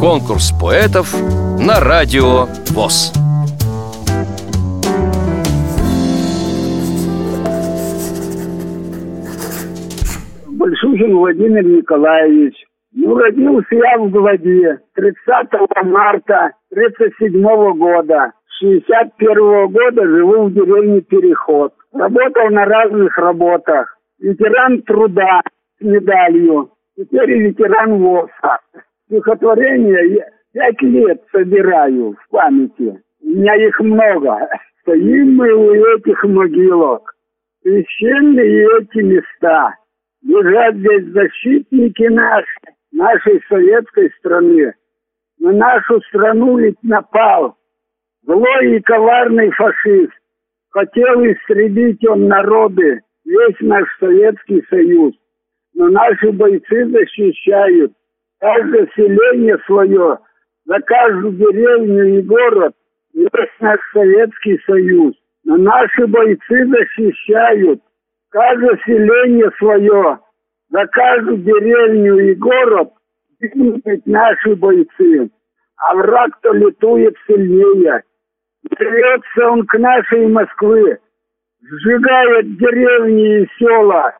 Конкурс поэтов на радио ВОЗ. Большухин Владимир Николаевич. Ну, родился я в Гладе 30 марта 37 года. 61 года живу в деревне Переход. Работал на разных работах. Ветеран труда с медалью. Теперь ветеран ВОЗа. Стихотворения я пять лет собираю в памяти. У меня их много. Стоим мы у этих могилок. Священные эти места. Лежат здесь защитники наши, нашей советской страны. На нашу страну ведь напал злой и коварный фашист. Хотел истребить он народы, весь наш Советский Союз. Но наши бойцы защищают каждое селение свое, за каждую деревню и город, весь наш Советский Союз. Но наши бойцы защищают каждое селение свое, за каждую деревню и город гибнут наши бойцы. А враг-то летует сильнее. Рвется он к нашей Москве, сжигает деревни и села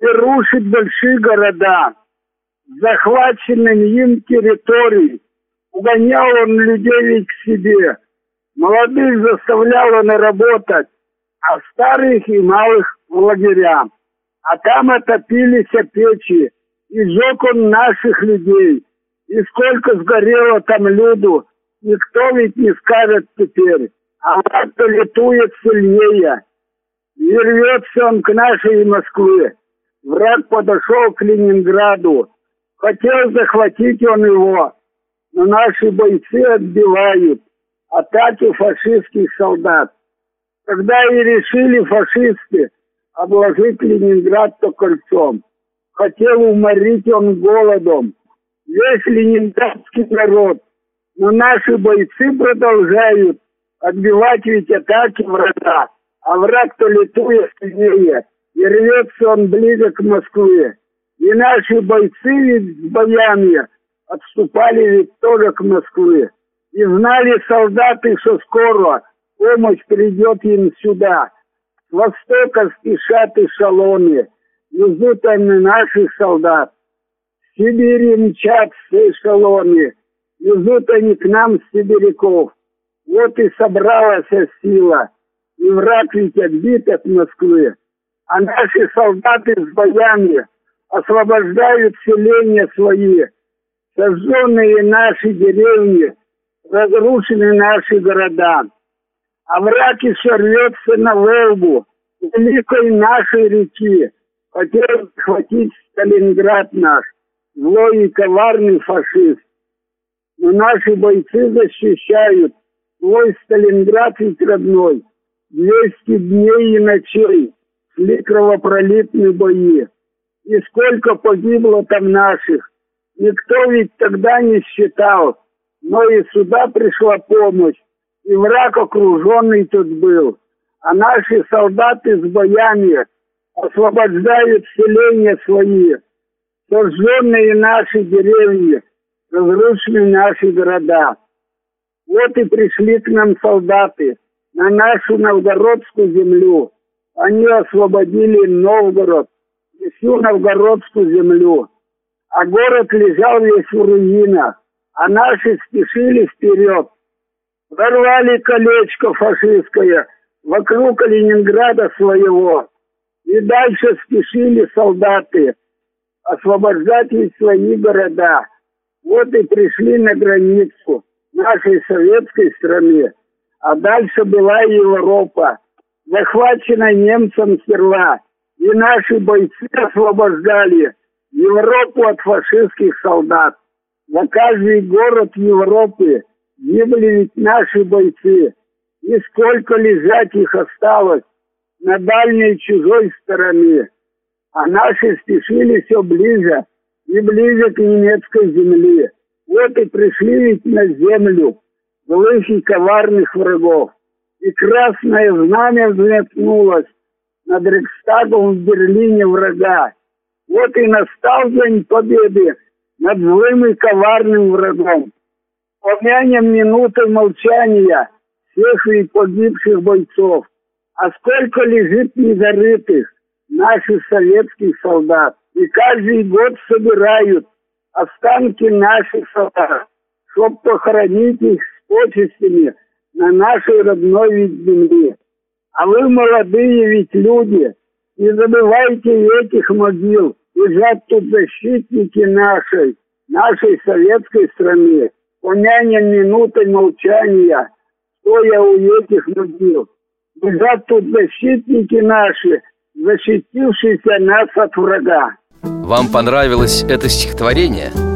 и рушит большие города. Захваченным им территорий угонял он людей к себе. Молодых заставлял он работать, а старых и малых в лагеря. А там отопились печи, и сжег он наших людей. И сколько сгорело там люду, никто ведь не скажет теперь. А как-то летует сильнее. И рвется он к нашей Москве. Враг подошел к Ленинграду. Хотел захватить он его. Но наши бойцы отбивают атаки фашистских солдат. Когда и решили фашисты обложить Ленинград-то кольцом, хотел уморить он голодом весь ленинградский народ. Но наши бойцы продолжают отбивать ведь атаки врага. А враг-то летует сильнее, и рвется он ближе к Москве. И наши бойцы ведь с боями отступали ведь тоже к Москве. И знали солдаты, что скоро помощь придет им сюда. С востока спешат эшелоны, везут они наших солдат. В Сибири мчат все эшелоны, везут они к нам сибиряков. Вот и собралась сила, и враг ведь отбит от Москвы. А наши солдаты с боями освобождают селения свои, сожженные наши деревни, разрушены наши города. А враг еще рвется на Волгу, великой нашей реки. Хотел захватить Сталинград наш, злой и коварный фашист. Но наши бойцы защищают свой Сталинград ведь родной. Двести дней и ночей шли кровопролитные бои. И сколько погибло там наших. Никто ведь тогда не считал. Но и сюда пришла помощь. И враг окруженный тут был. А наши солдаты с боями освобождают селения свои. Сожженные наши деревни, разрушенные наши города. Вот и пришли к нам солдаты на нашу новгородскую землю. Они освободили Новгород всю новгородскую землю. А город лежал весь в руинах, а наши спешили вперед. Ворвали колечко фашистское вокруг Ленинграда своего. И дальше спешили солдаты освобождать ведь свои города. Вот и пришли на границу нашей советской страны. А дальше была Европа, захвачена немцам сперва. И наши бойцы освобождали Европу от фашистских солдат. За каждый город Европы гибли ведь наши бойцы. И сколько лежать их осталось на дальней чужой стороне. А наши спешили все ближе и ближе к немецкой земле. Вот и пришли ведь на землю злых и коварных врагов. И красное знамя взметнулось над Рейхстагом в Берлине врага. Вот и настал день победы над злым и коварным врагом. Помянем минутой молчания всех и погибших бойцов. А сколько лежит незарытых наших советских солдат. И каждый год собирают останки наших солдат, чтобы похоронить их с почестями на нашей родной земле. А вы, молодые ведь люди, не забывайте этих могил. Лежат тут защитники нашей, нашей советской страны. Помянем минутой молчания, стоя у этих могил. Лежат тут защитники наши, защитившиеся нас от врага. Вам понравилось это стихотворение?